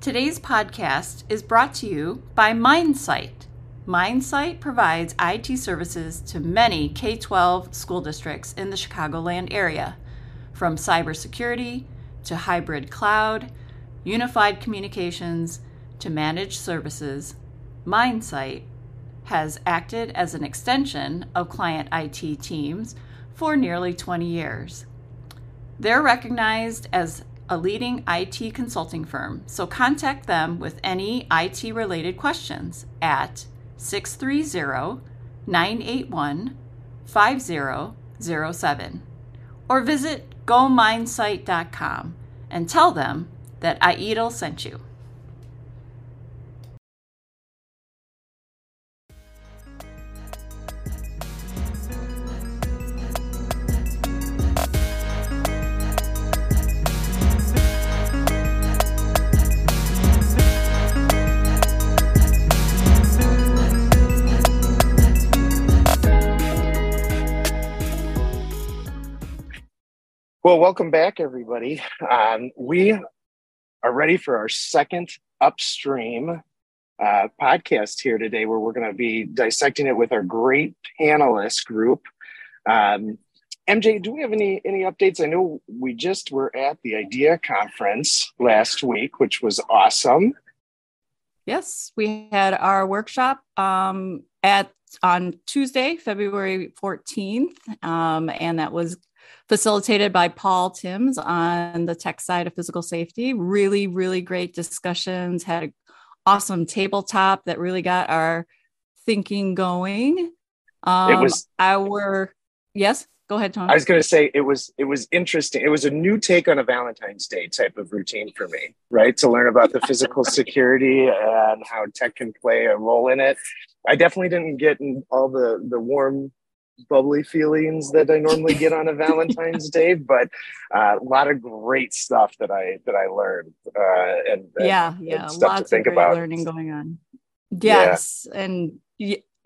Today's podcast is brought to you by MindSight. MindSight provides IT services to many K 12 school districts in the Chicagoland area, from cybersecurity to hybrid cloud, unified communications to managed services. MindSight has acted as an extension of client IT teams for nearly 20 years. They're recognized as a leading IT consulting firm, so contact them with any IT related questions at 630 981 5007 or visit gomindsight.com and tell them that IEDL sent you. Well, welcome back, everybody. Um, we are ready for our second upstream uh, podcast here today, where we're going to be dissecting it with our great panelist group. Um, MJ, do we have any any updates? I know we just were at the IDEA conference last week, which was awesome. Yes, we had our workshop um, at on Tuesday, February 14th, um, and that was facilitated by Paul Timms on the tech side of physical safety. Really, really great discussions, had an awesome tabletop that really got our thinking going. Um, it was our, yes, go ahead, Tom. I was going to say it was, it was interesting. It was a new take on a Valentine's Day type of routine for me, right? To learn about the physical security and how tech can play a role in it. I definitely didn't get all the the warm bubbly feelings that I normally get on a Valentine's Day, but uh, a lot of great stuff that I that I learned uh, and, yeah, and, yeah, and stuff lots to think of about. learning going on. Yes, yeah. and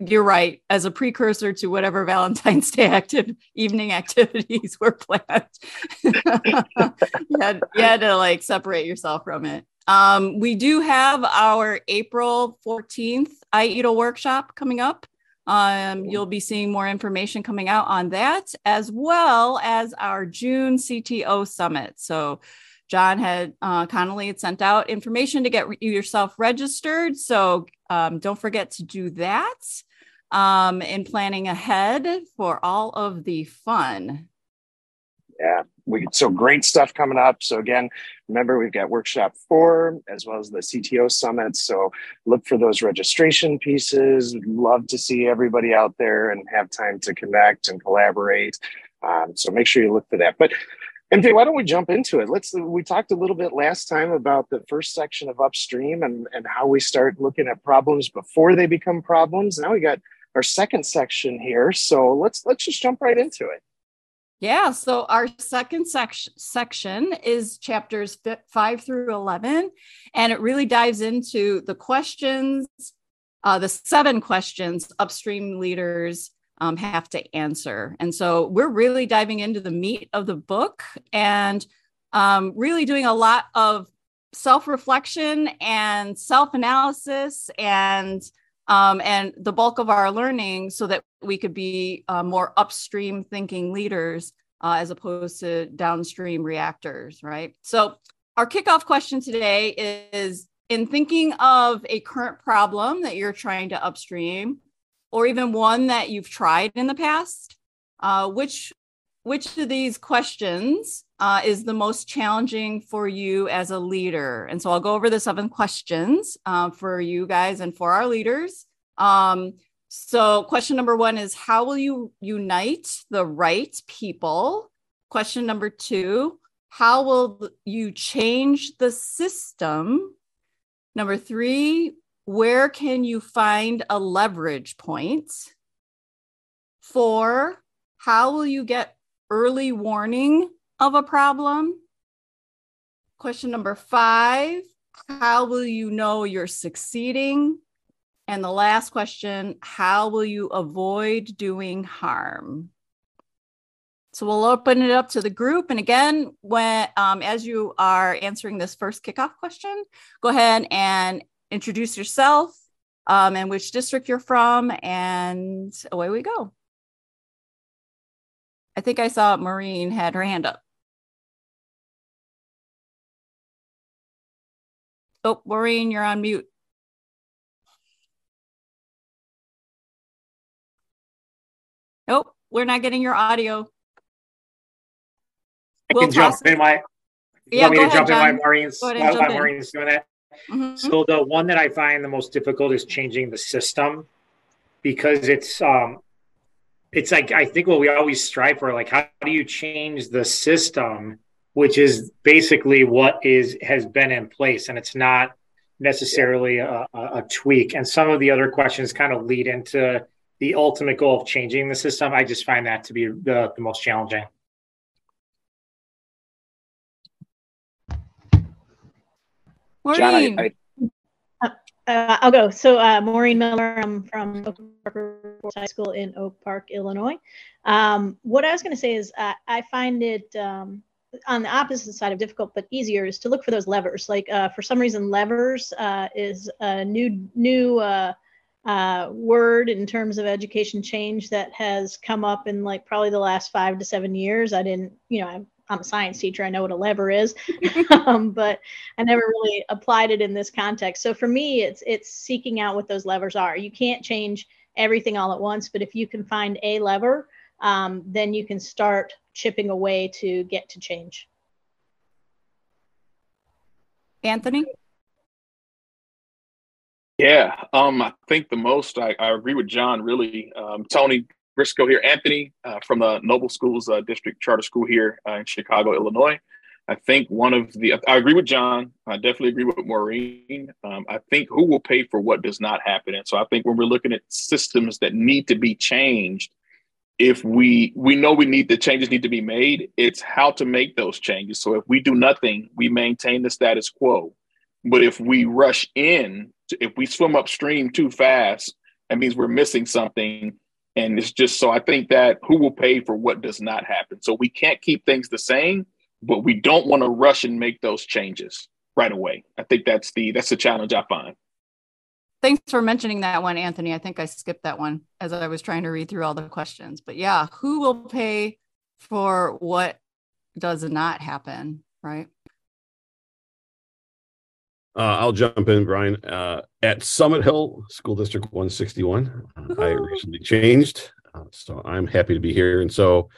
you're right. As a precursor to whatever Valentine's Day active evening activities were planned, you, had, you had to like separate yourself from it. Um, we do have our April 14th IEDL workshop coming up. Um, you'll be seeing more information coming out on that, as well as our June CTO summit. So, John had uh, Connolly had sent out information to get re- yourself registered. So, um, don't forget to do that um, in planning ahead for all of the fun. Yeah, we so great stuff coming up. So again, remember we've got workshop four as well as the CTO summit. So look for those registration pieces. Love to see everybody out there and have time to connect and collaborate. Um, so make sure you look for that. But MJ, why don't we jump into it? Let's. We talked a little bit last time about the first section of upstream and and how we start looking at problems before they become problems. Now we got our second section here. So let's let's just jump right into it. Yeah, so our second section section is chapters 5 through 11 and it really dives into the questions uh, the seven questions upstream leaders um, have to answer. And so we're really diving into the meat of the book and um, really doing a lot of self reflection and self analysis and um, and the bulk of our learning so that we could be uh, more upstream thinking leaders uh, as opposed to downstream reactors, right? So, our kickoff question today is in thinking of a current problem that you're trying to upstream, or even one that you've tried in the past, uh, which which of these questions uh, is the most challenging for you as a leader? And so I'll go over the seven questions uh, for you guys and for our leaders. Um, so, question number one is How will you unite the right people? Question number two How will you change the system? Number three, where can you find a leverage point? Four, how will you get early warning of a problem? Question number five How will you know you're succeeding? And the last question How will you avoid doing harm? So we'll open it up to the group. And again, when um, as you are answering this first kickoff question, go ahead and introduce yourself um, and which district you're from, and away we go. I think I saw Maureen had her hand up. Oh, Maureen, you're on mute. Nope, we're not getting your audio. I we'll can jump in my. Yeah, want me to ahead, jump John. in my Maureen's? Maureen's doing that. Mm-hmm. So the one that I find the most difficult is changing the system because it's um it's like I think what we always strive for like how do you change the system which is basically what is has been in place and it's not necessarily a, a, a tweak. And some of the other questions kind of lead into the ultimate goal of changing the system. I just find that to be the, the most challenging. Maureen. John, I, I, uh, I'll go. So, uh, Maureen Miller, I'm from Oak Park High School in Oak Park, Illinois. Um, what I was going to say is uh, I find it um, on the opposite side of difficult but easier is to look for those levers. Like uh, for some reason, levers uh, is a new new uh, word in terms of education change that has come up in like probably the last five to seven years. I didn't, you know, I'm, I'm a science teacher. I know what a lever is, um, but I never really applied it in this context. So for me, it's it's seeking out what those levers are. You can't change everything all at once, but if you can find a lever, um, then you can start chipping away to get to change. Anthony? Yeah, um, I think the most, I, I agree with John, really. Um, Tony Briscoe here, Anthony uh, from the Noble Schools uh, District Charter School here uh, in Chicago, Illinois. I think one of the, I agree with John. I definitely agree with Maureen. Um, I think who will pay for what does not happen. And so I think when we're looking at systems that need to be changed, if we we know we need the changes need to be made it's how to make those changes so if we do nothing we maintain the status quo but if we rush in if we swim upstream too fast that means we're missing something and it's just so i think that who will pay for what does not happen so we can't keep things the same but we don't want to rush and make those changes right away i think that's the that's the challenge i find Thanks for mentioning that one, Anthony. I think I skipped that one as I was trying to read through all the questions. But yeah, who will pay for what does not happen, right? Uh, I'll jump in, Brian. Uh, at Summit Hill School District 161, uh, I recently changed, uh, so I'm happy to be here. And so,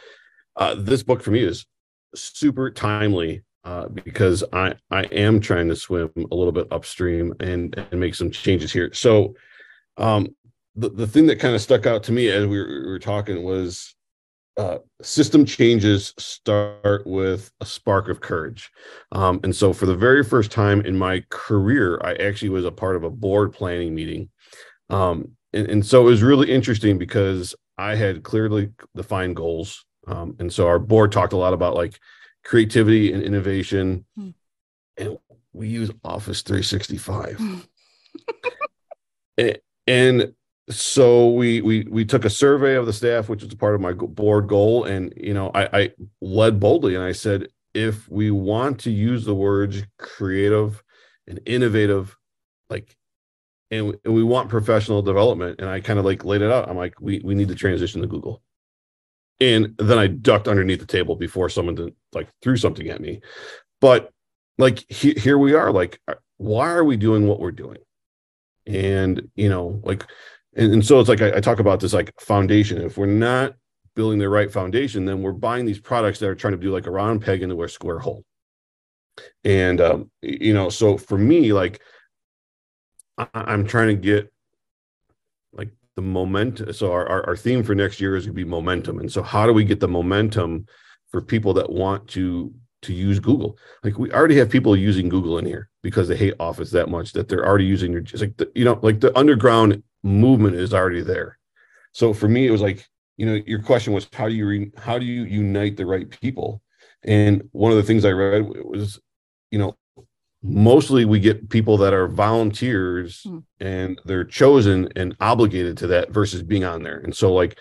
uh, this book for me is super timely uh, because I I am trying to swim a little bit upstream and and make some changes here. So, um, the the thing that kind of stuck out to me as we were, we were talking was uh, system changes start with a spark of courage. Um, and so, for the very first time in my career, I actually was a part of a board planning meeting. Um, and, and so, it was really interesting because I had clearly defined goals. Um, and so, our board talked a lot about like creativity and innovation. Hmm. And we use Office 365. and, and so we we we took a survey of the staff, which was part of my board goal, and you know I, I led boldly and I said, if we want to use the words creative and innovative, like, and, we want professional development, and I kind of like laid it out. I'm like, we we need to transition to Google and then I ducked underneath the table before someone did, like threw something at me. But like he, here we are, like uh, why are we doing what we're doing? And you know, like, and, and so it's like I, I talk about this like foundation. If we're not building the right foundation, then we're buying these products that are trying to do like a round peg into a square hole. And um, you know, so for me, like I, I'm trying to get like the momentum. So our, our, our theme for next year is going to be momentum. And so how do we get the momentum for people that want to to use Google? Like we already have people using Google in here because they hate Office that much that they're already using your just like the, you know like the underground movement is already there. So for me, it was like you know your question was how do you re, how do you unite the right people? And one of the things I read was you know mostly we get people that are volunteers mm. and they're chosen and obligated to that versus being on there. And so like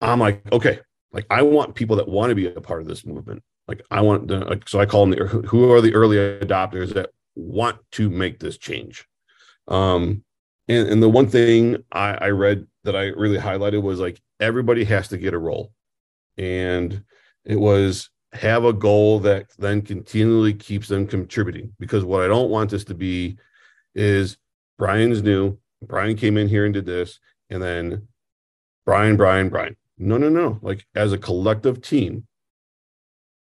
I'm like, okay, like I want people that want to be a part of this movement. Like I want the like so I call them the who are the early adopters that want to make this change. Um, and, and the one thing I, I read that I really highlighted was like everybody has to get a role, and it was have a goal that then continually keeps them contributing. Because what I don't want this to be is Brian's new. Brian came in here and did this, and then Brian, Brian, Brian. No, no, no. Like as a collective team,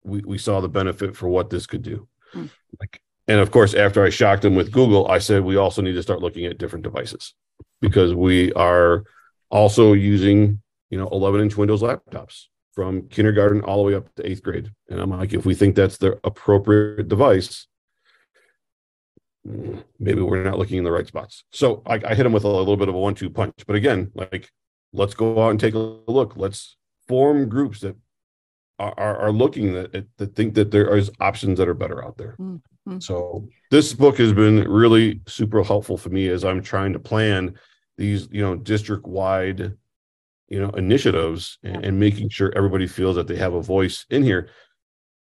we, we saw the benefit for what this could do. Mm. Like, and of course, after I shocked them with Google, I said we also need to start looking at different devices because we are also using, you know, 11 inch Windows laptops from kindergarten all the way up to eighth grade. And I'm like, if we think that's the appropriate device, mm, maybe we're not looking in the right spots. So I, I hit them with a, little bit of a one two punch. But again, like, let's go out and take a look. Let's form groups that are, are looking at, that think that there is options that are better out there. Hmm. Mm-hmm. So this book has been really super helpful for me as I'm trying to plan these, you know, district wide you know initiatives and, and, making sure everybody feels that they have a voice in here.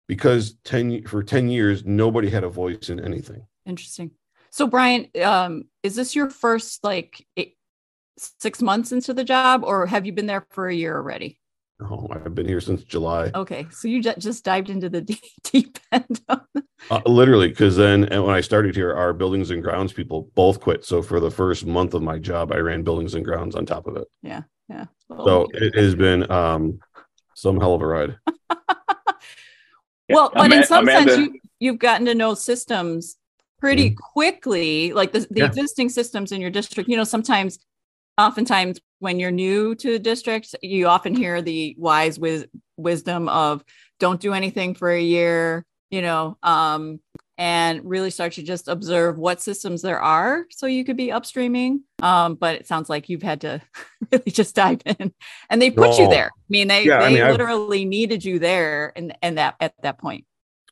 Because 10 for 10 years nobody had a voice in anything. Interesting. So brian um, is this your first like eight, six months into the job or have you been there for a year already Oh, I've been here since July. Okay, so you just dived into the deep end. uh, literally, because then when I started here, our buildings and grounds people both quit. So for the first month of my job, I ran buildings and grounds on top of it. Yeah, yeah. Oh, so it has been um, some hell of a ride. well, but in some Amanda. sense, you, you've gotten to know systems pretty mm-hmm. quickly, like the, the yeah. existing systems in your district. You know, sometimes, oftentimes, when you're new to the district, you often hear the wise wis- wisdom of don't do anything for a year, you know, um, and really start to just observe what systems there are so you could be upstreaming. Um, but it sounds like you've had to really just dive in and they put you there. I mean, they, yeah, they I mean, literally I've, needed you there and, and that at that point.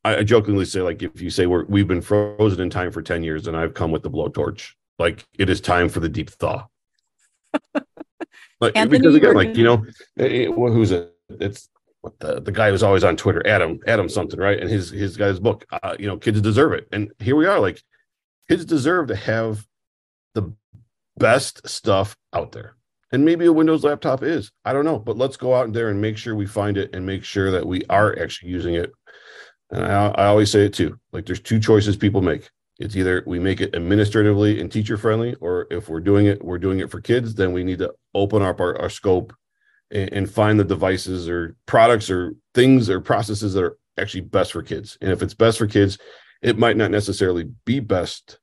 I jokingly say, like, if you say we're, we've been frozen in time for 10 years and I've come with the blowtorch, like it is time for the deep thaw. like, Anthony, because again, like, you know, it, eh, eh, who's it? It's what the the guy who's always on Twitter, Adam, Adam something, right? And his his guy's book, uh, you know, kids deserve it. And here we are, like kids deserve to have the best stuff out there. And maybe a Windows laptop is, I don't know, but let's go out there and make sure we find it and make sure that we are actually using it. And I, I always say it too, like there's two choices people make. It's either we make it administratively and teacher friendly, or if we're doing it, we're doing it for kids, then we need to open up our, our scope and, and find the devices or products or things or processes that are actually best for kids. And if it's best for kids, it might not necessarily be best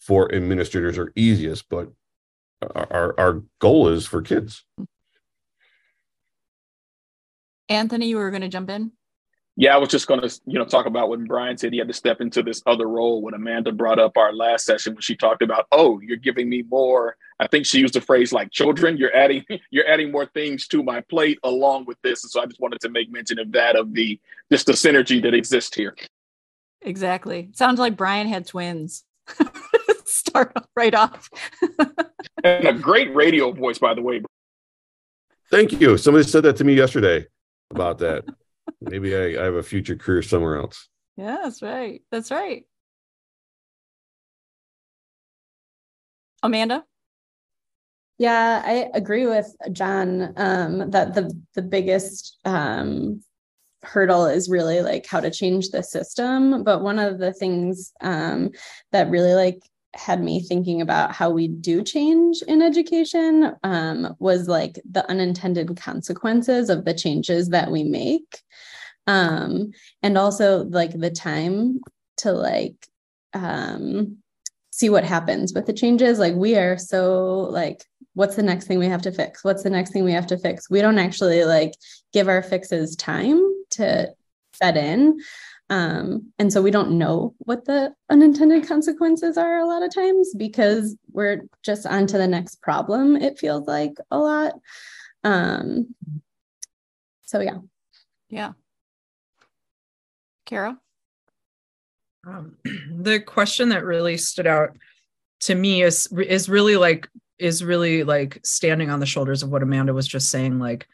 for administrators or easiest, but our our goal is for kids. Anthony, you were going to jump in. Yeah, I was just going to, you know, talk about when Brian said he had to step into this other role. When Amanda brought up our last session, when she talked about, oh, you're giving me more. I think she used the phrase like children. You're adding, you're adding more things to my plate along with this. And so I just wanted to make mention of that, of the just the synergy that exists here. Exactly. Sounds like Brian had twins. Start right off. and a great radio voice, by the way. Thank you. Somebody said that to me yesterday about that. Maybe I, I have a future career somewhere else. Yeah, that's right. That's right. Amanda? Yeah, I agree with John um, that the the biggest um, hurdle is really like how to change the system. But one of the things um, that really like had me thinking about how we do change in education um, was like the unintended consequences of the changes that we make. Um, and also like the time to like um, see what happens with the changes. Like we are so like what's the next thing we have to fix? What's the next thing we have to fix? We don't actually like give our fixes time to set in um, and so we don't know what the unintended consequences are a lot of times because we're just on to the next problem, it feels like a lot. Um, so, yeah. Yeah. Kara? Um, the question that really stood out to me is is really like is really like standing on the shoulders of what Amanda was just saying like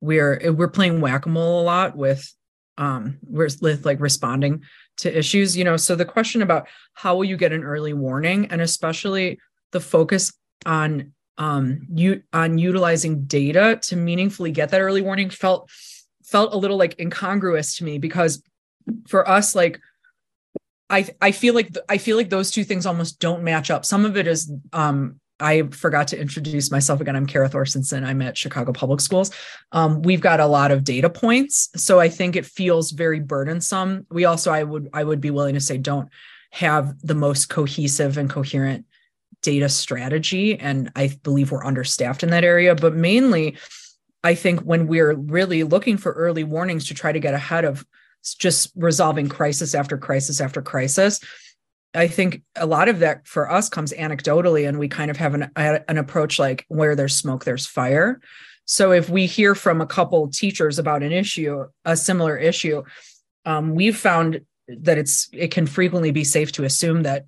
we're we're playing whack-a-mole a lot with um with like responding to issues you know so the question about how will you get an early warning and especially the focus on um you on utilizing data to meaningfully get that early warning felt felt a little like incongruous to me because for us like I I feel like I feel like those two things almost don't match up. Some of it is um I forgot to introduce myself again. I'm Kara Thorstensen. I'm at Chicago Public Schools. Um, we've got a lot of data points, so I think it feels very burdensome. We also, I would, I would be willing to say, don't have the most cohesive and coherent data strategy, and I believe we're understaffed in that area. But mainly, I think when we're really looking for early warnings to try to get ahead of just resolving crisis after crisis after crisis I think a lot of that for us comes anecdotally, and we kind of have an, an approach like where there's smoke, there's fire. So if we hear from a couple teachers about an issue, a similar issue, um, we've found that it's it can frequently be safe to assume that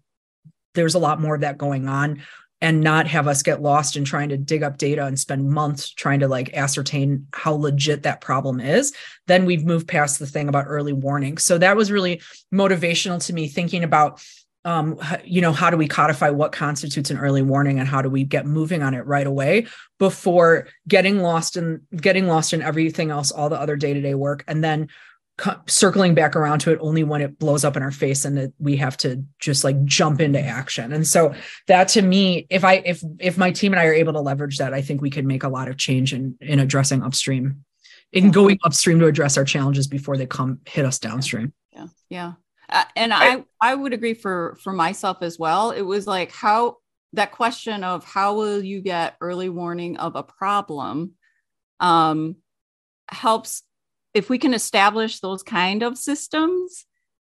there's a lot more of that going on and not have us get lost in trying to dig up data and spend months trying to like ascertain how legit that problem is then we've moved past the thing about early warning so that was really motivational to me thinking about um, you know, how do we codify what constitutes an early warning and how do we get moving on it right away before getting lost in getting lost in everything else, all the other day to day work, and then circling back around to it only when it blows up in our face and that we have to just like jump into action. And so that to me, if I if if my team and I are able to leverage that, I think we could make a lot of change in in addressing upstream, in going upstream to address our challenges before they come hit us downstream. Yeah. Yeah. Uh, and I, I would agree for for myself as well. It was like how that question of how will you get early warning of a problem um, helps if we can establish those kind of systems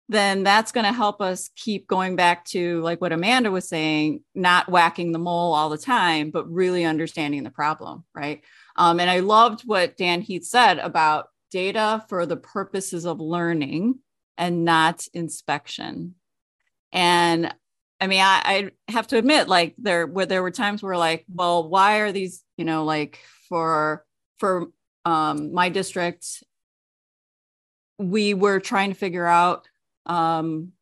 then that's going to help us keep going back to like what amanda was saying not whacking the mole all the time but really understanding the problem right um, and i loved what dan heath said about data for the purposes of learning and not inspection. And I mean, I, I have to admit, like there where there were times where like, well, why are these, you know, like for for um, my district, we were trying to figure out um,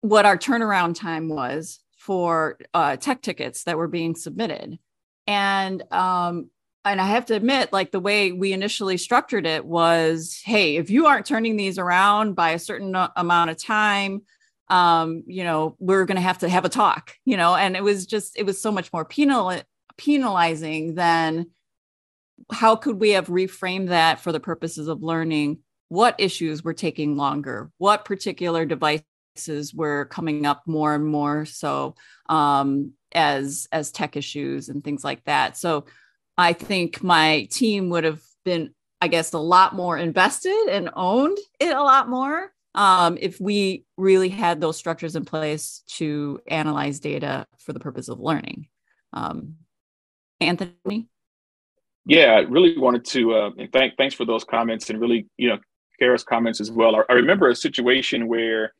what our turnaround time was for uh, tech tickets that were being submitted. And um, and I have to admit, like the way we initially structured it was, hey, if you aren't turning these around by a certain amount of time, um, you know, we're going to have to have a talk, you know, and it was just, it was so much more penal penalizing than how could we have reframed that for the purposes of learning what issues were taking longer, what particular devices were coming up more and more so um, as as tech issues and things like that. So I think my team would have been, I guess, a lot more invested and owned it a lot more um, if we really had those structures in place to analyze data for the purpose of learning. Um, Anthony? Yeah, I really wanted to uh, thank thanks for those comments and really, you know, Kara's comments as well. I, I remember a situation where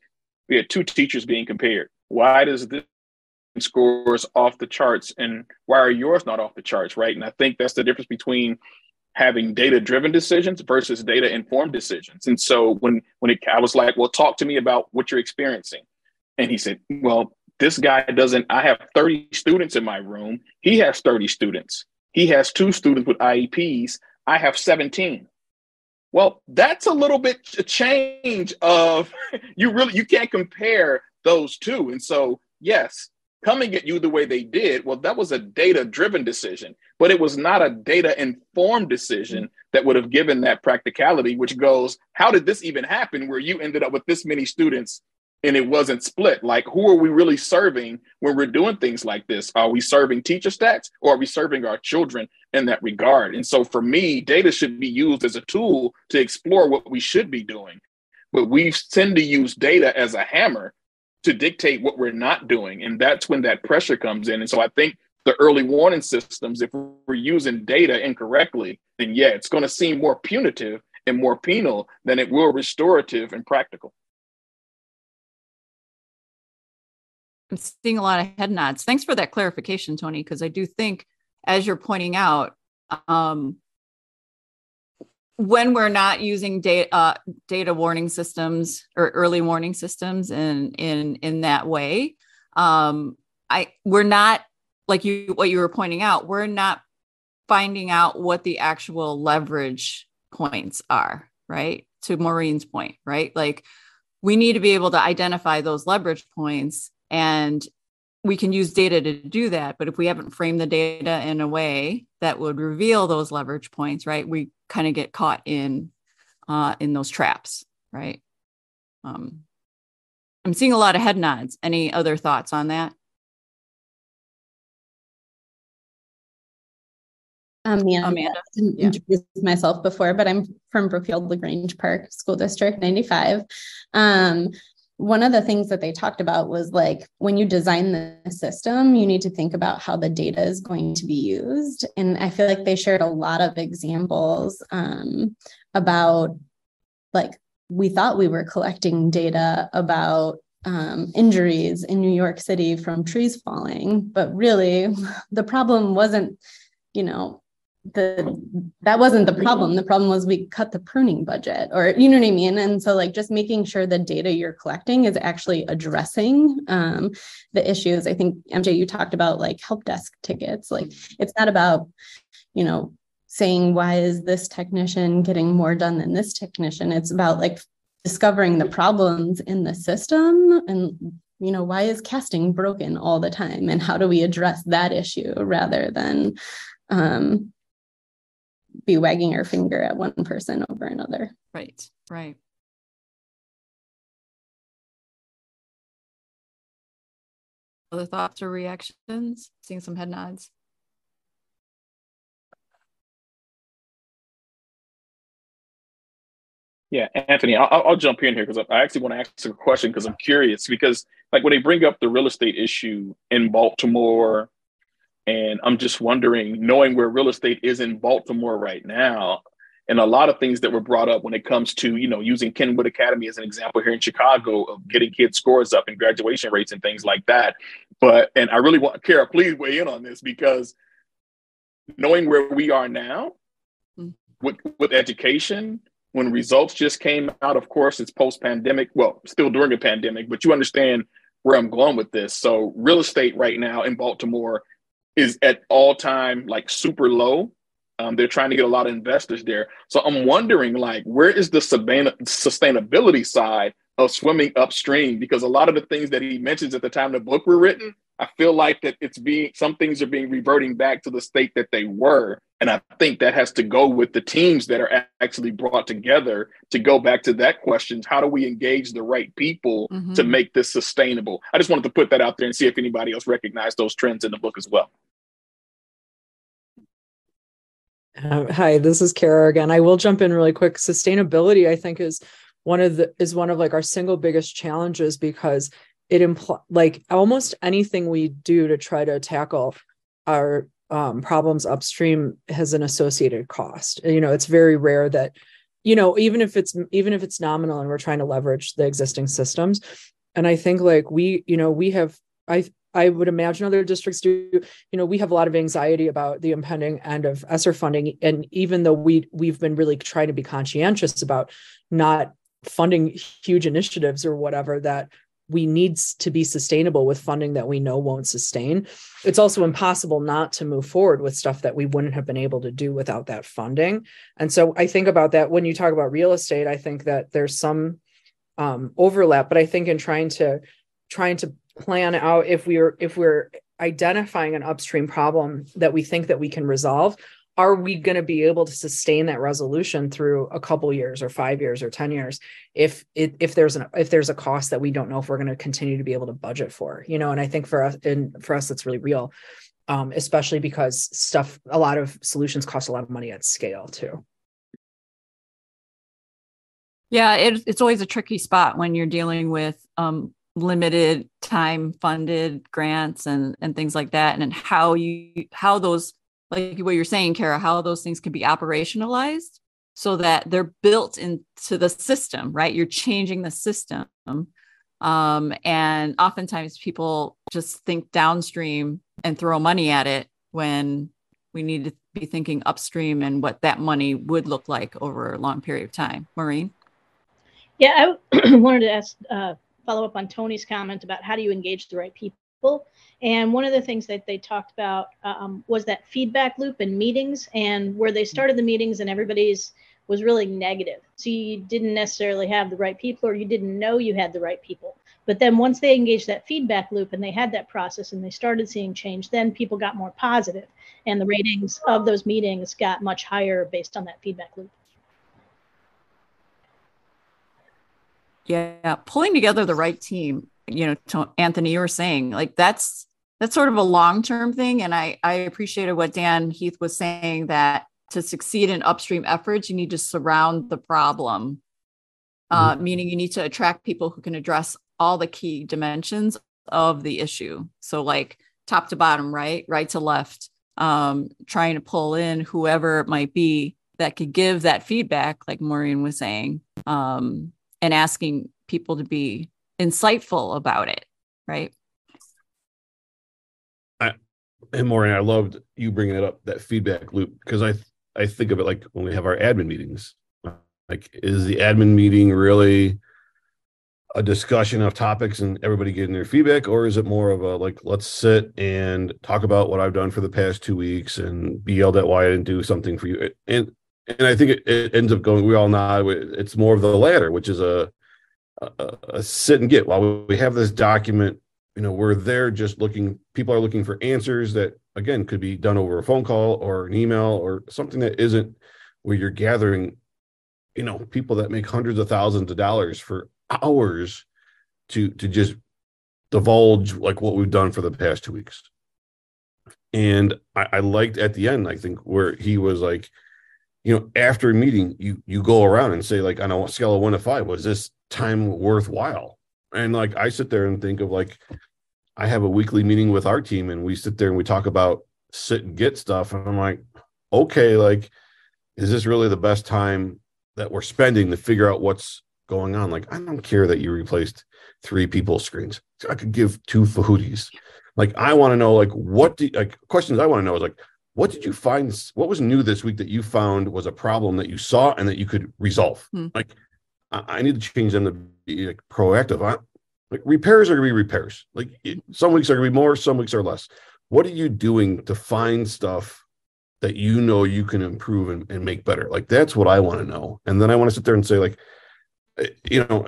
we had two teachers being compared. Why does this scores off the charts and why are yours not off the charts right? And i think that's the difference between having data driven decisions versus data informed decisions. And so when when it, i was like well talk to me about what you're experiencing and he said well this guy doesn't i have 30 students in my room. He has 30 students. He has two students with ieps i have 17 well that's a little bit a change of you really you can't compare those two. And so yes coming at you the way they did, well, that was a data driven decision, but it was not a data informed decision that would have given that practicality, which goes, how did this even happen where you ended up with this many students and it wasn't split? Like, who are we really serving when we're doing things like this? Are we serving teacher stats or are we serving our children in that regard? And so for me, data should be used as a tool to explore what we should be doing. But we tend to use data as a hammer to dictate what we're not doing. And that's when that pressure comes in. And so I think the early warning systems, if we're using data incorrectly, then yeah, it's going to seem more punitive and more penal than it will restorative and practical. I'm seeing a lot of head nods. Thanks for that clarification, Tony, because I do think, as you're pointing out, um, when we're not using data uh, data warning systems or early warning systems in in in that way um i we're not like you what you were pointing out we're not finding out what the actual leverage points are right? To maureen's point right? Like we need to be able to identify those leverage points and we can use data to do that but if we haven't framed the data in a way that would reveal those leverage points right we kind of get caught in uh, in those traps right um, i'm seeing a lot of head nods any other thoughts on that Um, Amanda, Amanda. didn't Yeah. introduce myself before, but I'm from Brookfield Lagrange Park School District 95. Um, one of the things that they talked about was like when you design the system, you need to think about how the data is going to be used. And I feel like they shared a lot of examples um, about like we thought we were collecting data about um, injuries in New York City from trees falling, but really the problem wasn't, you know, the that wasn't the problem. The problem was we cut the pruning budget or you know what i mean? And so like just making sure the data you're collecting is actually addressing um, the issues. I think mj you talked about like help desk tickets. Like it's not about you know saying why is this technician getting more done than this technician? It's about like discovering the problems in the system and you know why is casting broken all the time? And how do we address that issue rather than um, be wagging our finger at one person over another. right right other thoughts or reactions seeing some head nods Yeah, Anthony, I'll, I'll jump in here because I actually want to ask a question because I'm curious. Because like when they bring up the real estate issue in Baltimore, and I'm just wondering, knowing where real estate is in Baltimore right now, and a lot of things that were brought up when it comes to you know using Kenwood Academy as an example here in Chicago of getting kids scores up and graduation rates and things like that. But and I really want Kara, please weigh in on this because knowing where we are now Mm. with with education when results just came out, of course, it's post pandemic. Well, still during a pandemic, but you understand where I'm going with this. So, real estate right now in Baltimore is at all time like super low. Um, they're trying to get a lot of investors there. So, I'm wondering, like, where is the sustainability side of swimming upstream? Because a lot of the things that he mentions at the time the book were written, I feel like that it's being some things are being reverting back to the state that they were. And I think that has to go with the teams that are actually brought together to go back to that question. How do we engage the right people Mhm. to make this sustainable? I just wanted to put that out there and see if anybody else recognized those trends in the book as well. Uh, hi, this is Kara again. I will jump in really quick. Sustainability, I think, is one of the is one of like our single biggest challenges because it impl- like almost anything we do to try to tackle our um, problems upstream has an associated cost. You know, it's very rare that you know even if it's even if it's nominal and we're trying to leverage the existing systems. And I think like we, you know, we have I I would imagine other districts do. You know, we have a lot of anxiety about the impending end of ESSER funding, and even though we we've been really trying to be conscientious about not funding huge initiatives or whatever that we need to be sustainable with funding that we know won't sustain. It's also impossible not to move forward with stuff that we wouldn't have been able to do without that funding. And so I think about that when you talk about real estate. I think that there's some um, overlap, but I think in trying to trying to plan out if we're if we're identifying an upstream problem that we think that we can resolve are we going to be able to sustain that resolution through a couple years or 5 years or 10 years if it, if there's an if there's a cost that we don't know if we're going to continue to be able to budget for you know? And i think for us and for us it's really real um, especially because stuff a lot of solutions cost a lot of money at scale too. Yeah, it, it's always a tricky spot when you're dealing with um, limited time funded grants and and things like that, and how you how those like what you're saying, Kara, how those things can be operationalized so that they're built into the system, right? You're changing the system, um, and oftentimes people just think downstream and throw money at it when we need to be thinking upstream and what that money would look like over a long period of time. Maureen? Yeah, I wanted to ask, uh, follow up on Tony's comment about how do you engage the right people. And one of the things that they talked about um, was that feedback loop in meetings and where they started the meetings and everybody's was really negative. So you didn't necessarily have the right people or you didn't know you had the right people. But then once they engaged that feedback loop and they had that process and they started seeing change, then people got more positive and the ratings of those meetings got much higher based on that feedback loop. Yeah, pulling together the right team, you know, to Anthony, you were saying like that's that's sort of a long-term thing. And I I appreciated what Dan Heath was saying that to succeed in upstream efforts, you need to surround the problem, uh, mm-hmm. meaning you need to attract people who can address all the key dimensions of the issue. So, like top to bottom, right, right to left, um, trying to pull in whoever it might be that could give that feedback, like Maureen was saying, um, and asking people to be insightful about it, right? I, and Maureen, I loved you bringing it up that feedback loop because I I think of it like when we have our admin meetings. Like, is the admin meeting really a discussion of topics and everybody getting their feedback, or is it more of a like, let's sit and talk about what I've done for the past two weeks and be yelled at why I didn't do something for you? And and I think it, it ends up going. We all know it's more of the latter, which is a, a, a sit and get. While we have this document, you know, we're there just looking. People are looking for answers that again could be done over a phone call or an email or something that isn't where you're gathering you know people that make hundreds of thousands of dollars for hours to to just divulge like what we've done for the past two weeks and I, I liked at the end i think where he was like you know after a meeting you you go around and say like on a scale of one to five was this time worthwhile and like i sit there and think of like I have a weekly meeting with our team and we sit there and we talk about sit and get stuff. And I'm like, okay, like, is this really the best time that we're spending to figure out what's going on? Like, I don't care that you replaced three people's screens. I could give two fahooties. Like, I want to know, like, what do like questions I want to know is like, what did you find? What was new this week that you found was a problem that you saw and that you could resolve? Hmm. Like, I, I, need to change them to be like, proactive. I, like repairs are gonna be repairs. Like some weeks are gonna be more, some weeks are less. What are you doing to find stuff that you know you can improve and, and make better? Like that's what I want to know. And then I want to sit there and say, like, eh, you know,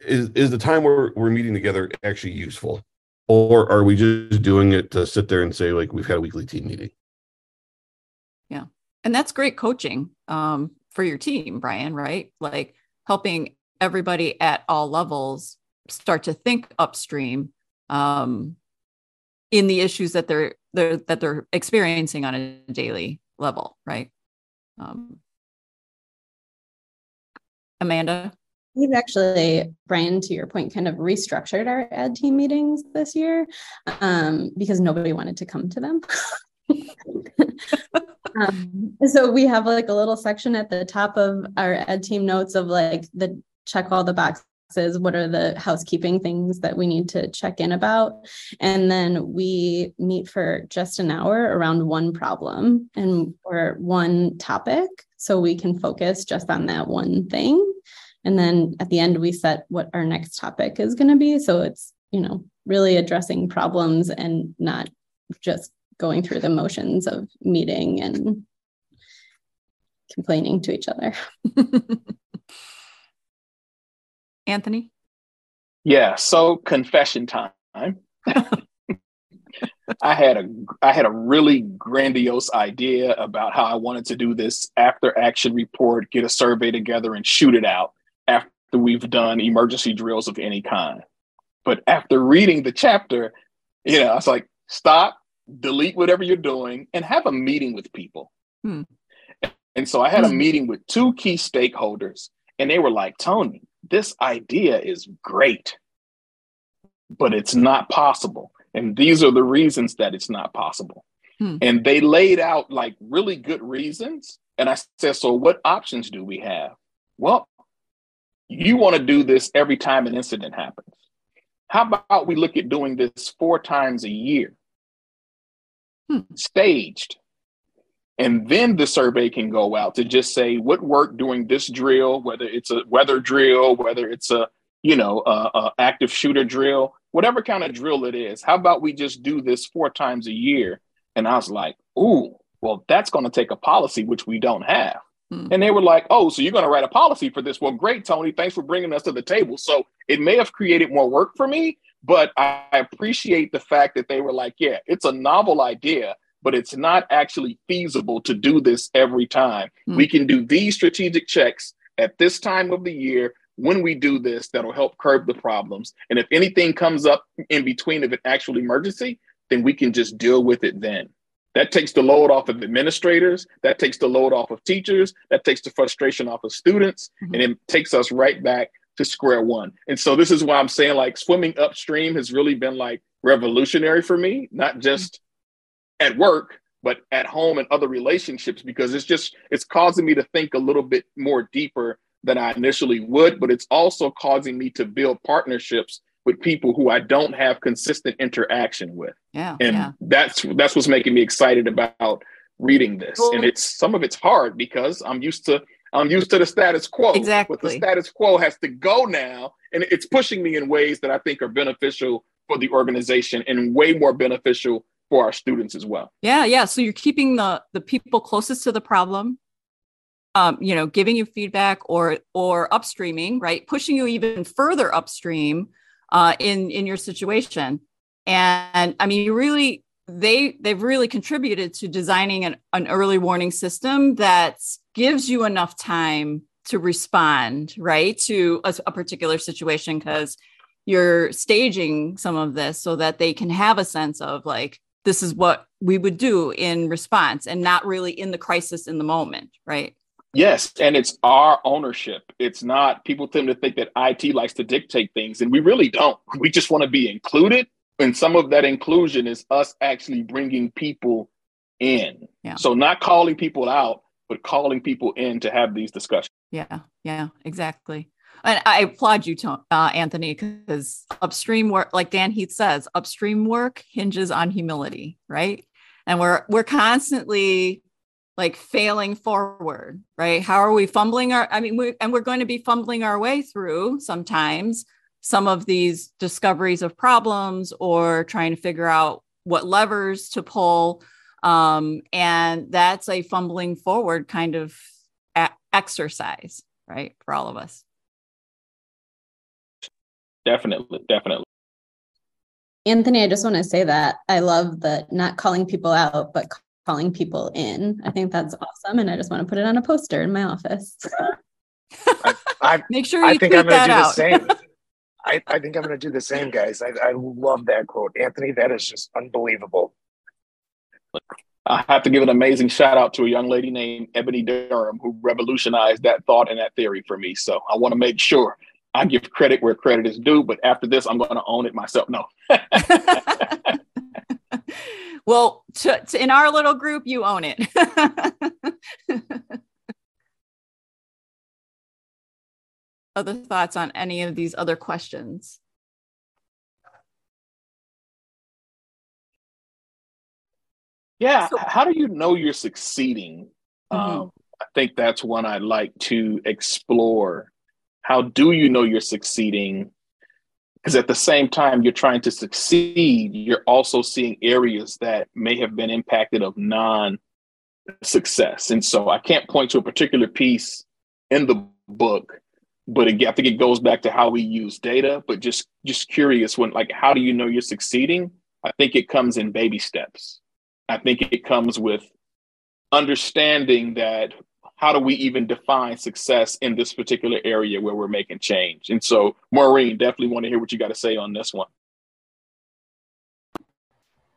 is is the time we're we're meeting together actually useful? Or are we just doing it to sit there and say, like, we've had a weekly team meeting? And that's great coaching um, for your team, Brian, right? Like helping everybody at all levels start to think upstream um, in the issues that they're, they're that they're experiencing on a daily level, right? Um, Amanda. We've actually, Brian, to your point, kind of restructured our ad team meetings this year um, because nobody wanted to come to them. um, so we have like a little section at the top of our ed team notes of like the check all the boxes what are the housekeeping things that we need to check in about. And then we meet for just an hour around one problem and or one topic so we can focus just on that one thing. And then at the end we set what our next topic is going to be. So it's you know really addressing problems and not just going through the motions of meeting and complaining to each other Anthony? Yeah, so confession time. I had a I had a really grandiose idea about how I wanted to do this after action report, get a survey together and shoot it out after we've done emergency drills of any kind. But after reading the chapter, you know, I was like, stop, delete whatever you're doing, and have a meeting with people. Hmm. And so I had hmm. a meeting with two key stakeholders, and they were like, Tony, this idea is great, but it's not possible. And these are the reasons that it's not possible. Hmm. And they laid out like really good reasons. And I said, So what options do we have? Well, you want to do this every time an incident happens. How about we look at doing this four times a year? Hmm. Staged. And then the survey can go out to just say what worked during this drill, whether it's a weather drill, whether it's a you know a, a active shooter drill, whatever kind of drill it is. How about we just do this four times a year? And I was like, ooh, well, that's going to take a policy which we don't have. Mm-hmm. And they were like, oh, so you're going to write a policy for this? Well, great, Tony. Thanks for bringing us to the table. So it may have created more work for me, but I appreciate the fact that they were like, yeah, it's a novel idea but it's not actually feasible to do this every time. Mm-hmm. We can do these strategic checks at this time of the year when we do this that'll help curb the problems. And if anything comes up in between of an actual emergency, then we can just deal with it then. That takes the load off of administrators, that takes the load off of teachers, that takes the frustration off of students, mm-hmm. and it takes us right back to square one. And so this is why I'm saying like swimming upstream has really been like revolutionary for me, not just at work, but at home and other relationships because it's just it's causing me to think a little bit more deeper than I initially would, but it's also causing me to build partnerships with people who I don't have consistent interaction with. Yeah. And yeah. that's that's what's making me excited about reading this. Well, and it's some of it's hard because I'm used to I'm used to the status quo. Exactly. But the status quo has to go now. And it's pushing me in ways that I think are beneficial for the organization and way more beneficial for our students as well. Yeah, yeah. So you're keeping the the people closest to the problem, um, you know, giving you feedback or or upstreaming, right? Pushing you even further upstream uh, in in your situation. And I mean, you really they they've really contributed to designing an, an early warning system that gives you enough time to respond right to a, a particular situation because you're staging some of this so that they can have a sense of like this is what we would do in response and not really in the crisis in the moment, right? Yes, and it's our ownership. It's not people tend to think that IT likes to dictate things, and we really don't. We just want to be included, and some of that inclusion is us actually bringing people in. Yeah. So not calling people out, but calling people in to have these discussions. Yeah, yeah, exactly and I applaud you, uh, Anthony, because upstream work, like Dan Heath says, upstream work hinges on humility, right? And we're we're constantly like failing forward, right? How are we fumbling our? I mean, we and we're going to be fumbling our way through sometimes some of these discoveries of problems or trying to figure out what levers to pull, um, and that's a fumbling forward kind of a- exercise, right, for all of us. Definitely, definitely. Anthony, I just want to say that I love the not calling people out, but calling people in. I think that's awesome. And I just want to put it on a poster in my office. I, I, Make sure you I think I'm going to do out. the same. I, I think I'm going to do the same, guys. I, I love that quote. Anthony, that is just unbelievable. I have to give an amazing shout out to a young lady named Ebony Durham who revolutionized that thought and that theory for me. So I want to make sure I give credit where credit is due, but after this, I'm going to own it myself. No. well, to, to, in our little group, you own it. other thoughts on any of these other questions? Yeah. So, how do you know you're succeeding? Mm-hmm. Um, I think that's one I'd like to explore how do you know you're succeeding? Because at the same time you're trying to succeed, you're also seeing areas that may have been impacted of non success. And so I can't point to a particular piece in the book, but I think it goes back to how we use data, but just just curious when like how do you know you're succeeding? I think it comes in baby steps. I think it comes with understanding that how do we even define success in this particular area where we're making change? And so, Maureen, definitely want to hear what you got to say on this one.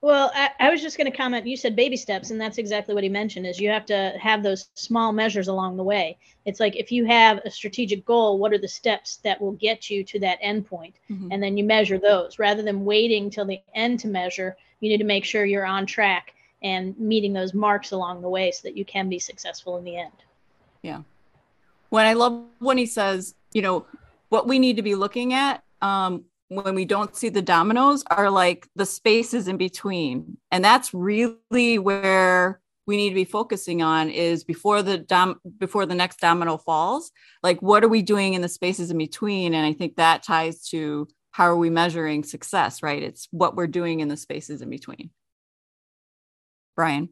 Well, I, I was just going to comment. You said baby steps, and that's exactly what he mentioned. Is you have to have those small measures along the way. It's like if you have a strategic goal, what are the steps that will get you to that end point, mm-hmm. and then you measure those rather than waiting till the end to measure. You need to make sure you're on track and meeting those marks along the way so that you can be successful in the end. Yeah. When I love when he says, you know, what we need to be looking at um, when we don't see the dominoes are like the spaces in between. And that's really where we need to be focusing on is before the dom- before the next domino falls like what are we doing in the spaces in between? And i think that ties to how are we measuring success right? It's what we're doing in the spaces in between. Brian?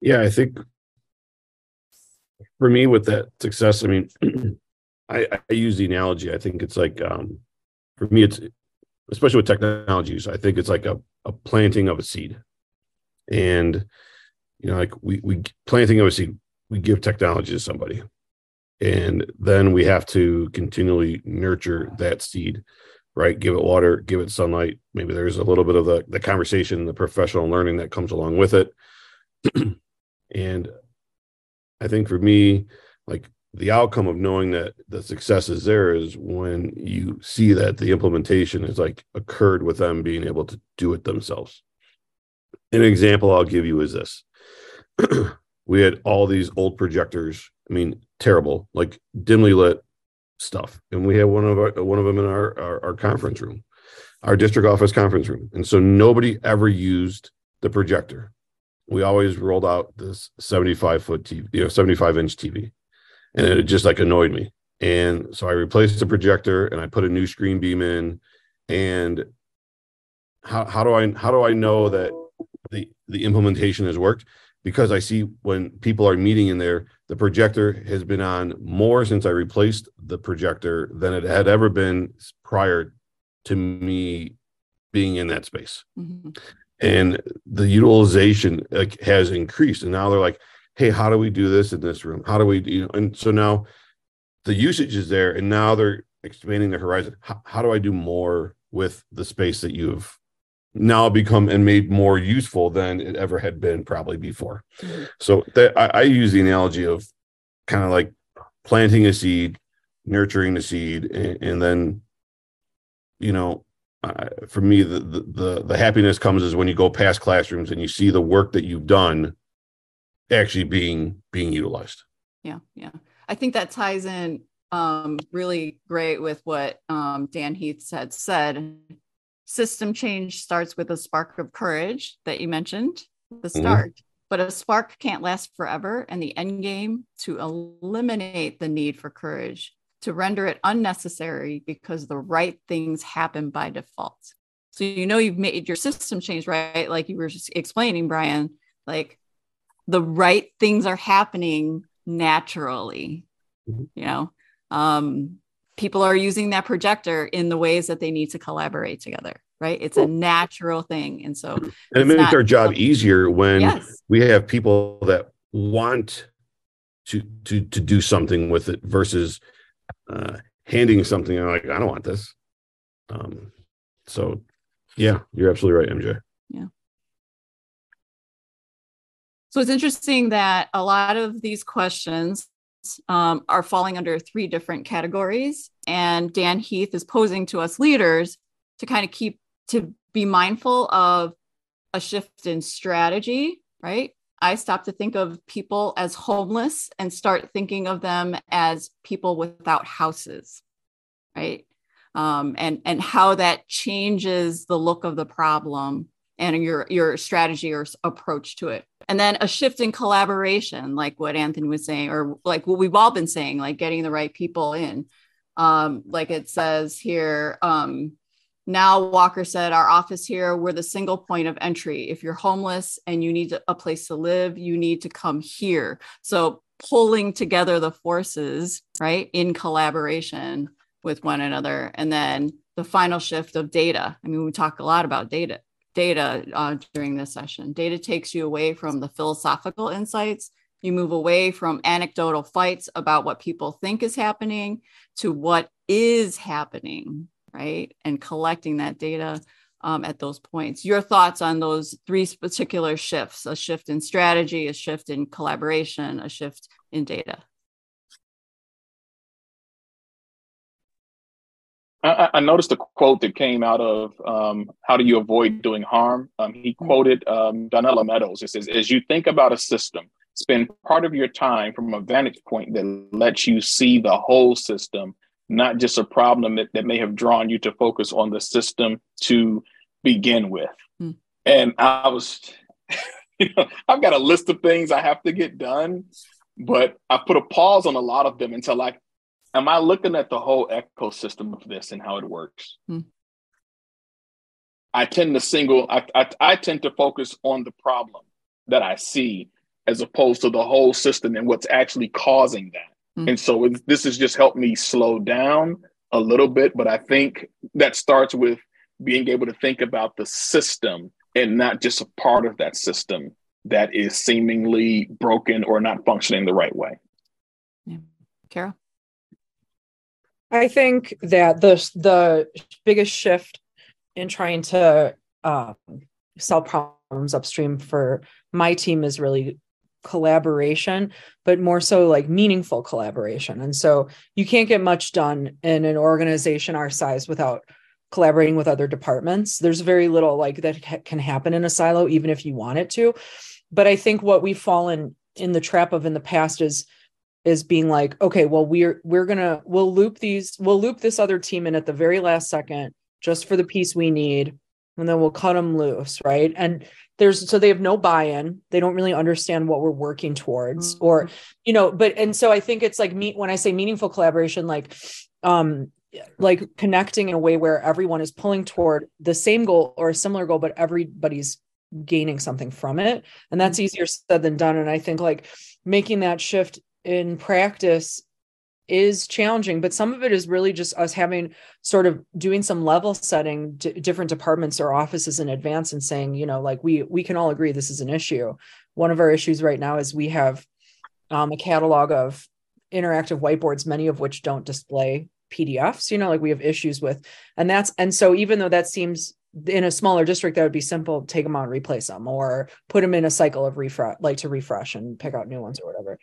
Yeah i think for me with that success i mean I, I use the analogy i think it's like um for me it's especially with technologies i think it's like a, a planting of a seed. And you know like we we planting of a seed we give technology to somebody. And then we have to continually nurture that seed right? Give it water give it sunlight. Maybe there's a little bit of the, the conversation the professional learning that comes along with it. And i think for me like the outcome of knowing that the success is there is when you see that the implementation is like occurred with them being able to do it themselves an example I'll give you is this. we had all these old projectors. I mean, terrible, like dimly lit stuff. And we had one of our, one of them in our, our, our conference room, our district office conference room. And so nobody ever used the projector. We always rolled out this 75 foot TV, you know, 75 inch TV. And it just like annoyed me. And so I replaced the projector and I put a new screen beam in. And how, how do I how do I know that the the implementation has worked because I see when people are meeting in there, the projector has been on more since I replaced the projector than it had ever been prior to me being in that space. Mm-hmm. And the utilization like, has increased. And now they're like, hey, how do we do this in this room? How do we, you know, and so now the usage is there and now they're expanding the horizon. How, how do I do more with the space that you've now become and made more useful than it ever had been probably before. Mm-hmm. So that I, I, use the analogy of kind of like planting a seed, nurturing the seed, and, and then, you know, uh, for me, the, the the happiness comes is when you go past classrooms and you see the work that you've done actually being being utilized. Yeah, yeah. I think that ties in um, really great with what um, Dan Heath had said system change starts with a spark of courage that you mentioned, the mm-hmm. start. Mm-hmm. But a spark can't last forever, and the end game to eliminate the need for courage, to render it unnecessary because the right things happen by default. So you know you've made your system change, right? Like you were just explaining, Brian, like the right things are happening naturally, mm-hmm. you know. Um, people are using that projector in the ways that they need to collaborate together right it's a natural thing and so and it makes our job easier when yes. we have people that want to to to do something with it versus uh handing something and like i don't want this um so yeah you're absolutely right mj yeah so it's interesting that a lot of these questions um, are falling under three different categories. And Dan Heath is posing to us leaders to kind of keep, to be mindful of a shift in strategy, right? I stop to think of people as homeless and start thinking of them as people without houses, right? Um, and and how that changes the look of the problem and your your strategy or approach to it. And then a shift in collaboration like what anthony was saying or like what we've all been saying like getting the right people in. Um, like it says here um, now walker said our office here we're the single point of entry. If you're homeless and you need a place to live you need to come here. So pulling together the forces right in collaboration with one another. And then the final shift of data. I mean we talk a lot about data data uh, during this session. Data takes you away from the philosophical insights. You move away from anecdotal fights about what people think is happening to what is happening, right? And collecting that data um, at those points. Your thoughts on those three particular shifts a shift in strategy, a shift in collaboration, a shift in data. I, I, noticed a quote that came out of um, How Do You Avoid Doing Harm? Um, he mm-hmm. quoted um, Donella Meadows. It says, As you think about a system, spend part of your time from a vantage point that lets you see the whole system, not just a problem that, that may have drawn you to focus on the system to begin with. Mm. And I was. you know, I've got a list of things I have to get done, but I put a pause on a lot of them until I am I looking at the whole ecosystem of this and how it works. Hmm. I tend to single I, I I tend to focus on the problem that I see as opposed to the whole system and what's actually causing that. Mm. And so this has just helped me slow down a little bit, but I think that starts with being able to think about the system and not just a part of that system that is seemingly broken or not functioning the right way. Yeah. Kara? I think that the the biggest shift in trying to uh, solve problems upstream for my team is really collaboration, but more so like meaningful collaboration. And so you can't get much done in an organization our size without collaborating with other departments. There's very little like that ha- can happen in a silo, even if you want it to. But I think what we've fallen in the trap of in the past is is being like, okay, well, we're we're gonna we'll loop these, we'll loop this other team in at the very last second just for the piece we need, and then we'll cut them loose, right? And there's so they have no buy-in they don't really understand what we're working towards mm-hmm. or you know but and so i think it's like me when i say meaningful collaboration like um like connecting in a way where everyone is pulling toward the same goal or a similar goal but everybody's gaining something from it and that's mm-hmm. easier said than done and i think like making that shift in practice is challenging but some of it is really just us having sort of doing some level setting d- different departments or offices in advance and saying you know like we we can all agree this is an issue. One of our issues right now is we have um, a catalog of interactive whiteboards many of which don't display pdfs you know like we have issues with and that's and so even though that seems in a smaller district that would be simple take them out and replace them or put them in a cycle of refresh like to refresh and pick out new ones or whatever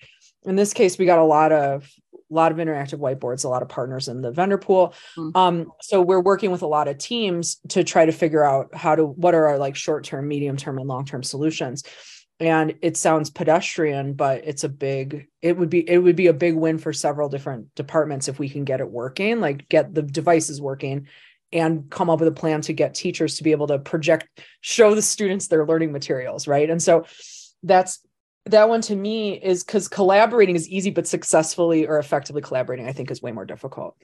in this case we got a lot of a lot of interactive whiteboards, a lot of partners in the vendor pool. Mm-hmm. Um, so we're working with a lot of teams to try to figure out how to what are our like short term, medium term, and long term solutions. And it sounds pedestrian, but it's a big. It would be it would be a big win for several different departments if we can get it working, like get the devices working, and come up with a plan to get teachers to be able to project, show the students their learning materials, right? And so that's that one to me is because collaborating is easy, but successfully or effectively collaborating, I think, is way more difficult.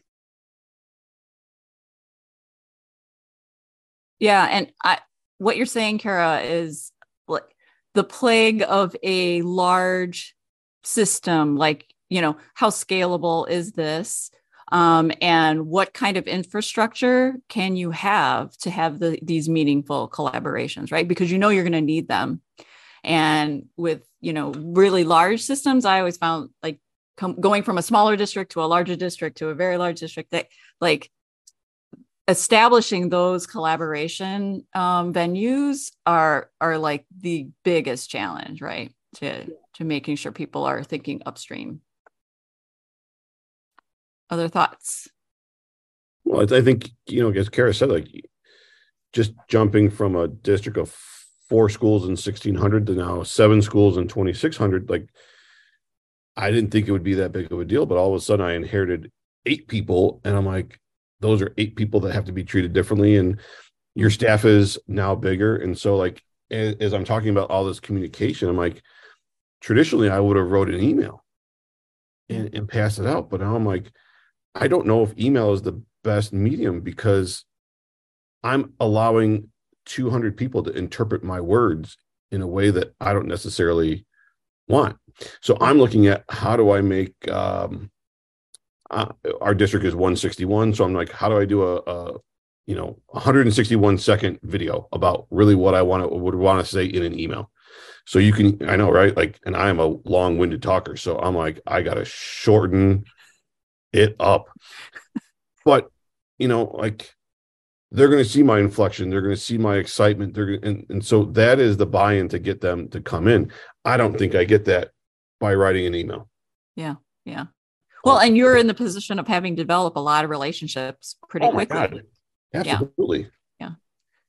Yeah, and I, what you're saying, Kara, is like the plague of a large system. Like, you know, how scalable is this? Um, and what kind of infrastructure can you have to have the, these meaningful collaborations, right? Because you know you're going to need them. And with you know really large systems i always found like com- going from a smaller district to a larger district to a very large district that like establishing those collaboration um, venues are are like the biggest challenge right? To to making sure people are thinking upstream. Other thoughts? Well i think you know as kara said like just jumping from a district of four schools in 1600 to now seven schools in 2600 like i didn't think it would be that big of a deal but all of a sudden i inherited eight people and i'm like those are eight people that have to be treated differently and your staff is now bigger. And so like as, i'm talking about all this communication i'm like traditionally i would have wrote an email and, and passed it out but now i'm like i don't know if email is the best medium because i'm allowing 200 people to interpret my words in a way that I don't necessarily want. So I'm looking at how do I make um, uh, our district is 161. So I'm like, how do I do a, a you know 161 second video about really what I want to would want to say in an email. So you can I know right like and I am a long-winded talker so I'm like I got to shorten it up. But you know like they're going to see my inflection they're going to see my excitement they're going and, and so that is the buy-in to get them to come in. I don't think i get that by writing an email. Yeah yeah. Well and you're in the position of having developed a lot of relationships pretty oh quickly. God. absolutely. Yeah.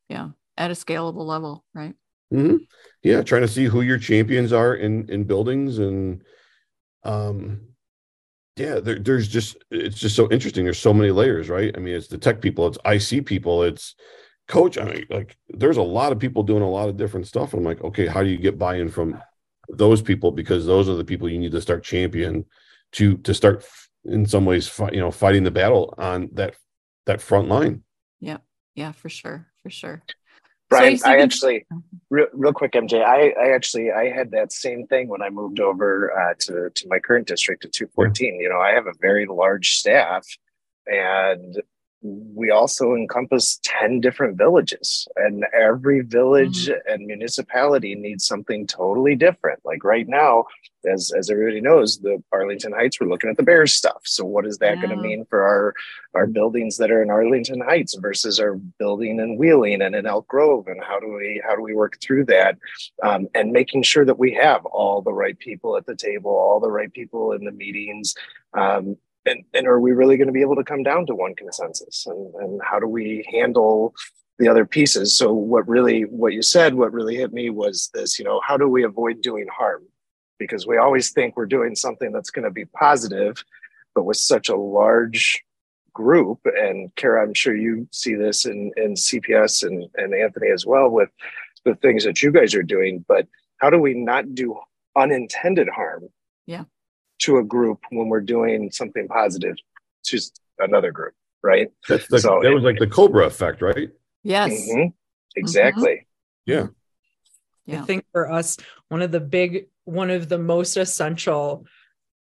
yeah yeah. At a scalable level right? Mm-hmm. yeah trying to see who your champions are in in buildings and um yeah there, there's just it's just so interesting there's so many layers right i mean it's the tech people it's ic people it's coach, I mean, like there's a lot of people doing a lot of different stuff. I'm like, okay, how do you get buy-in from those people? Because those are the people you need to start champion to to start in some ways, you know, fighting the battle on that that front line. Yeah, yeah, for sure, for sure. Brian, so I actually, real, real quick, MJ, I, I actually, I had that same thing when I moved over uh, to to my current district at 214. Yeah. You know, I have a very large staff, and we also encompass 10 different villages and every village mm-hmm. and municipality needs something totally different like right now as as everybody knows the arlington heights we're looking at the bears stuff so what is that yeah. going to mean for our our buildings that are in arlington heights versus our building in wheeling and in elk grove and how do we how do we work through that um, and making sure that we have all the right people at the table all the right people in the meetings um, and, and are we really going to be able to come down to one consensus? And, and how do we handle the other pieces? So what really what you said what really hit me was this you know how do we avoid doing harm? Because we always think we're doing something that's going to be positive but with such a large group and kara i'm sure you see this in, in cps and, and anthony as well with the things that you guys are doing but how do we not do unintended harm? Yeah to a group when we're doing something positive to another group, right? That's the, so that was like the Cobra effect, right? Yes. Mm-hmm. Exactly. Mm-hmm. Yeah. Yeah. I think for us, one of the big, one of the most essential,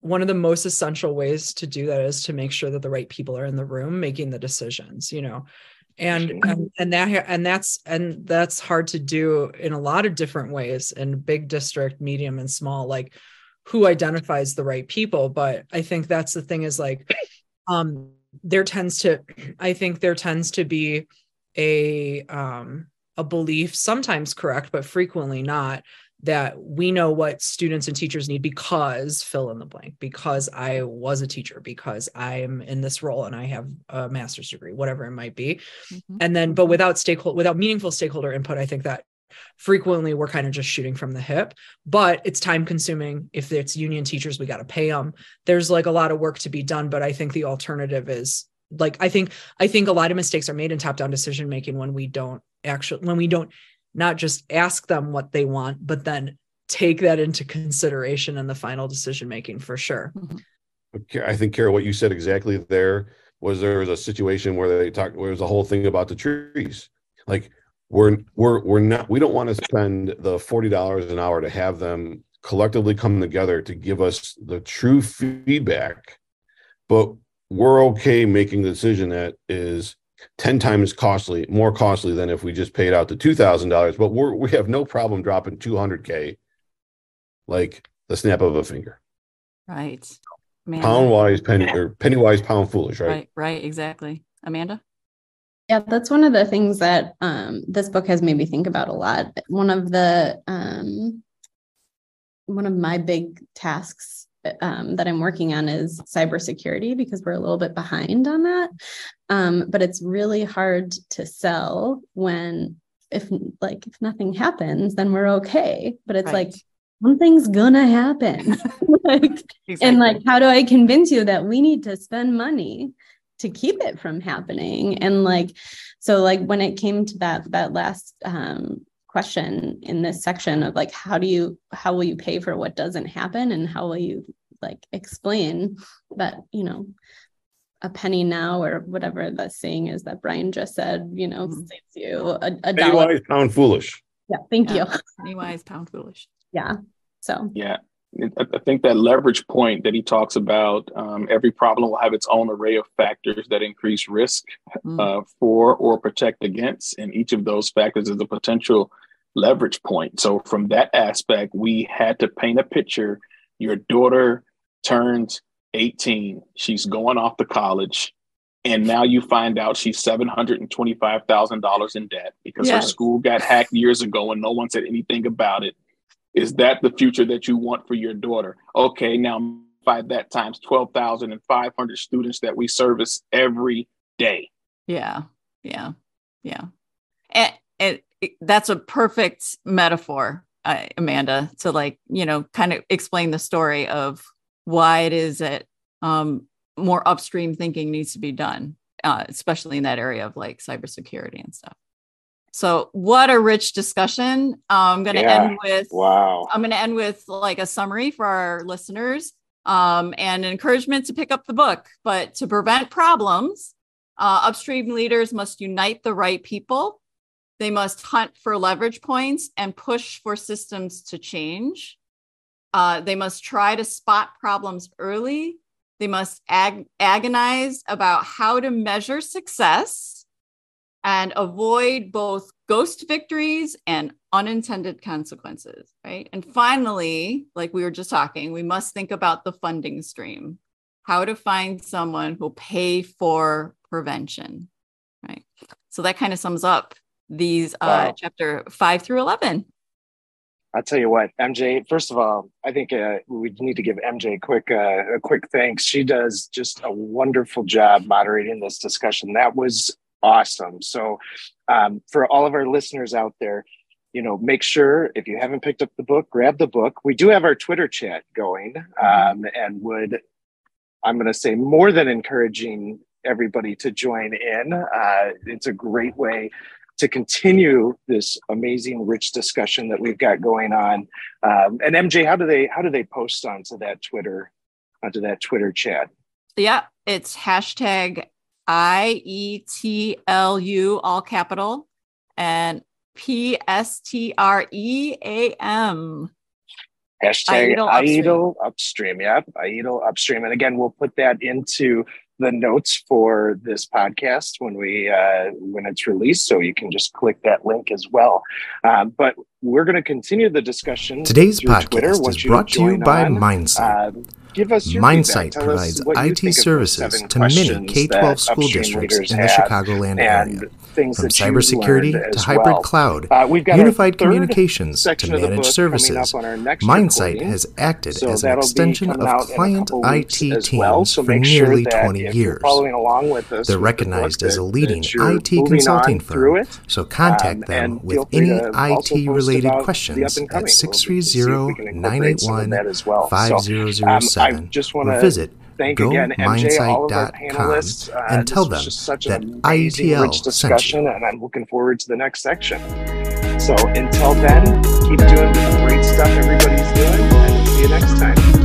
one of the most essential ways to do that is to make sure that the right people are in the room making the decisions, you know. And, and and that and that's and that's hard to do in a lot of different ways in big district medium and small like who identifies the right people. But i think that's the thing is like um there tends to i think there tends to be a um a belief sometimes correct but frequently not that we know what students and teachers need because fill in the blank because i was a teacher because i'm in this role and i have a master's degree whatever it might be. Mm-hmm. and then but without stakeholder without meaningful stakeholder input i think that frequently we're kind of just shooting from the hip but it's time consuming. If it's union teachers we got to pay them there's like a lot of work to be done but i think the alternative is like i think i think a lot of mistakes are made in top down decision making when we don't actually when we don't not just ask them what they want but then take that into consideration in the final decision making for sure. Mm-hmm. i think Kara, what you said exactly there was there was a situation where they talked where there was a whole thing about the trees. Like we're we're we're not we don't want to spend the $40 an hour to have them collectively come together to give us the true feedback. But we're okay making the decision that is 10 times costly more costly than if we just paid out the $2000 but we're we have no problem dropping 200k like the snap of a finger. Right. Amanda. pound wise penny or penny wise pound foolish right? Right right exactly. Amanda yeah, that's one of the things that um, this book has made me think about a lot. One of the um, one of my big tasks um, that I'm working on is cybersecurity because we're a little bit behind on that. Um, but it's really hard to sell when if like if nothing happens, then we're okay. But it's right. like something's gonna happen. like, exactly. And like, how do I convince you that we need to spend money to keep it from happening and like so like when it came to that that last um question in this section of like how do you how will you pay for what doesn't happen and how will you like explain that you know a penny now or whatever the saying is that Brian just said, you know, mm-hmm. saves you a, a dollar. Wise, pound foolish. Yeah, thank yeah. you. Penny wise, pound foolish. Yeah. So yeah, I think that leverage point that he talks about, um, every problem will have its own array of factors that increase risk mm. uh, for or protect against. And each of those factors is a potential leverage point. So, from that aspect, we had to paint a picture. Your daughter turns 18, she's going off to college. And now you find out she's $725,000 in debt because yes. her school got hacked years ago and no one said anything about it. Is that the future that you want for your daughter? Okay, now by that times 12,500 students that we service every day. Yeah, yeah, yeah. And, and that's a perfect metaphor, uh, Amanda, to like, you know, kind of explain the story of why it is that um, more upstream thinking needs to be done, uh, especially in that area of like cybersecurity and stuff. So what a rich discussion. I'm going to Yeah. end with Wow. I'm going to end with like a summary for our listeners um, and an encouragement to pick up the book. But to prevent problems, uh, upstream leaders must unite the right people. They must hunt for leverage points and push for systems to change. Uh, they must try to spot problems early. They must ag- agonize about how to measure success and avoid both ghost victories and unintended consequences, right? And finally, like we were just talking, we must think about the funding stream, how to find someone who'll pay for prevention, right? So that kind of sums up these uh, Wow. chapter five through 11. I'll tell you what, MJ. First of all, I think uh, we need to give MJ a quick uh, a quick thanks. She does just a wonderful job moderating this discussion. That was awesome. So, um, for all of our listeners out there, you know, make sure if you haven't picked up the book, grab the book. We do have our Twitter chat going, um, and would I'm going to say more than encouraging everybody to join in. Uh, it's a great way to continue this amazing, rich discussion that we've got going on. Um, and MJ, how do they how do they post onto that Twitter onto that Twitter chat? Yeah, it's hashtag I E T L U, all capital, and P S T R E A M. Hashtag Idle Upstream. idle upstream. Yep, idle upstream. And again, we'll put that into the notes for this podcast when we uh, when it's released, so you can just click that link as well. Um, but we're going to continue the discussion. Today's through Twitter. podcast is to brought to you by mindset Mindsight. MindSight provides IT services to many K 12 school districts in the Chicagoland area. From cybersecurity to hybrid well. cloud, uh, unified communications to managed services, MindSight has acted so as an extension of client IT teams well, so for nearly sure 20 years. They're recognized as a leading IT consulting firm, it, so contact um, them with any IT related questions at 630 981 5007. I just want to visit thank again MJ, all of our panelists. Uh, and tell them such that an amazing, IETL rich discussion, and I'm looking forward to the next section. So until then, keep doing the great stuff everybody's doing, and see you next time.